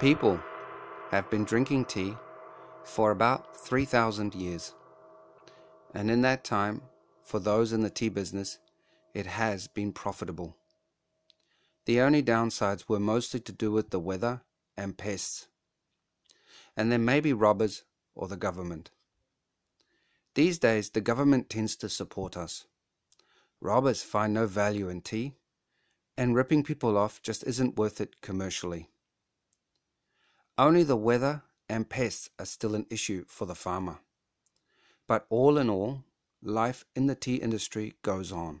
People have been drinking tea for about 3,000 years. And in that time, for those in the tea business, it has been profitable. The only downsides were mostly to do with the weather and pests. And there may be robbers or the government. These days, the government tends to support us. Robbers find no value in tea, and ripping people off just isn't worth it commercially. Only the weather and pests are still an issue for the farmer. But all in all, life in the tea industry goes on.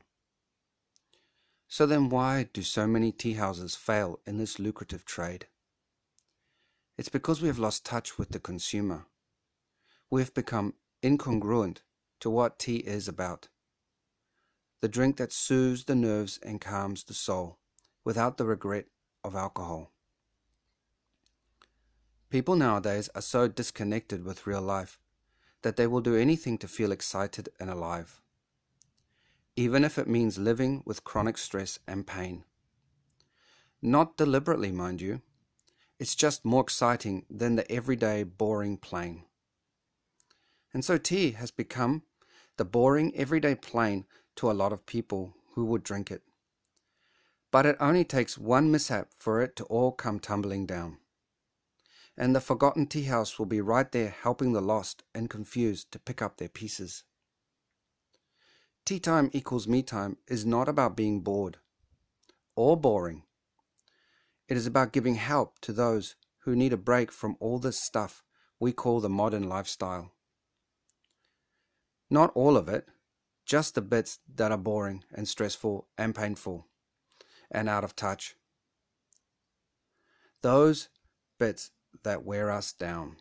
So then, why do so many tea houses fail in this lucrative trade? It's because we have lost touch with the consumer. We have become incongruent to what tea is about. The drink that soothes the nerves and calms the soul without the regret of alcohol. People nowadays are so disconnected with real life that they will do anything to feel excited and alive, even if it means living with chronic stress and pain. Not deliberately, mind you. It's just more exciting than the everyday boring plain. And so tea has become the boring everyday plain to a lot of people who would drink it. But it only takes one mishap for it to all come tumbling down. And the forgotten tea house will be right there helping the lost and confused to pick up their pieces. Tea time equals me time is not about being bored or boring. It is about giving help to those who need a break from all this stuff we call the modern lifestyle. Not all of it, just the bits that are boring and stressful and painful and out of touch. Those bits that wear us down.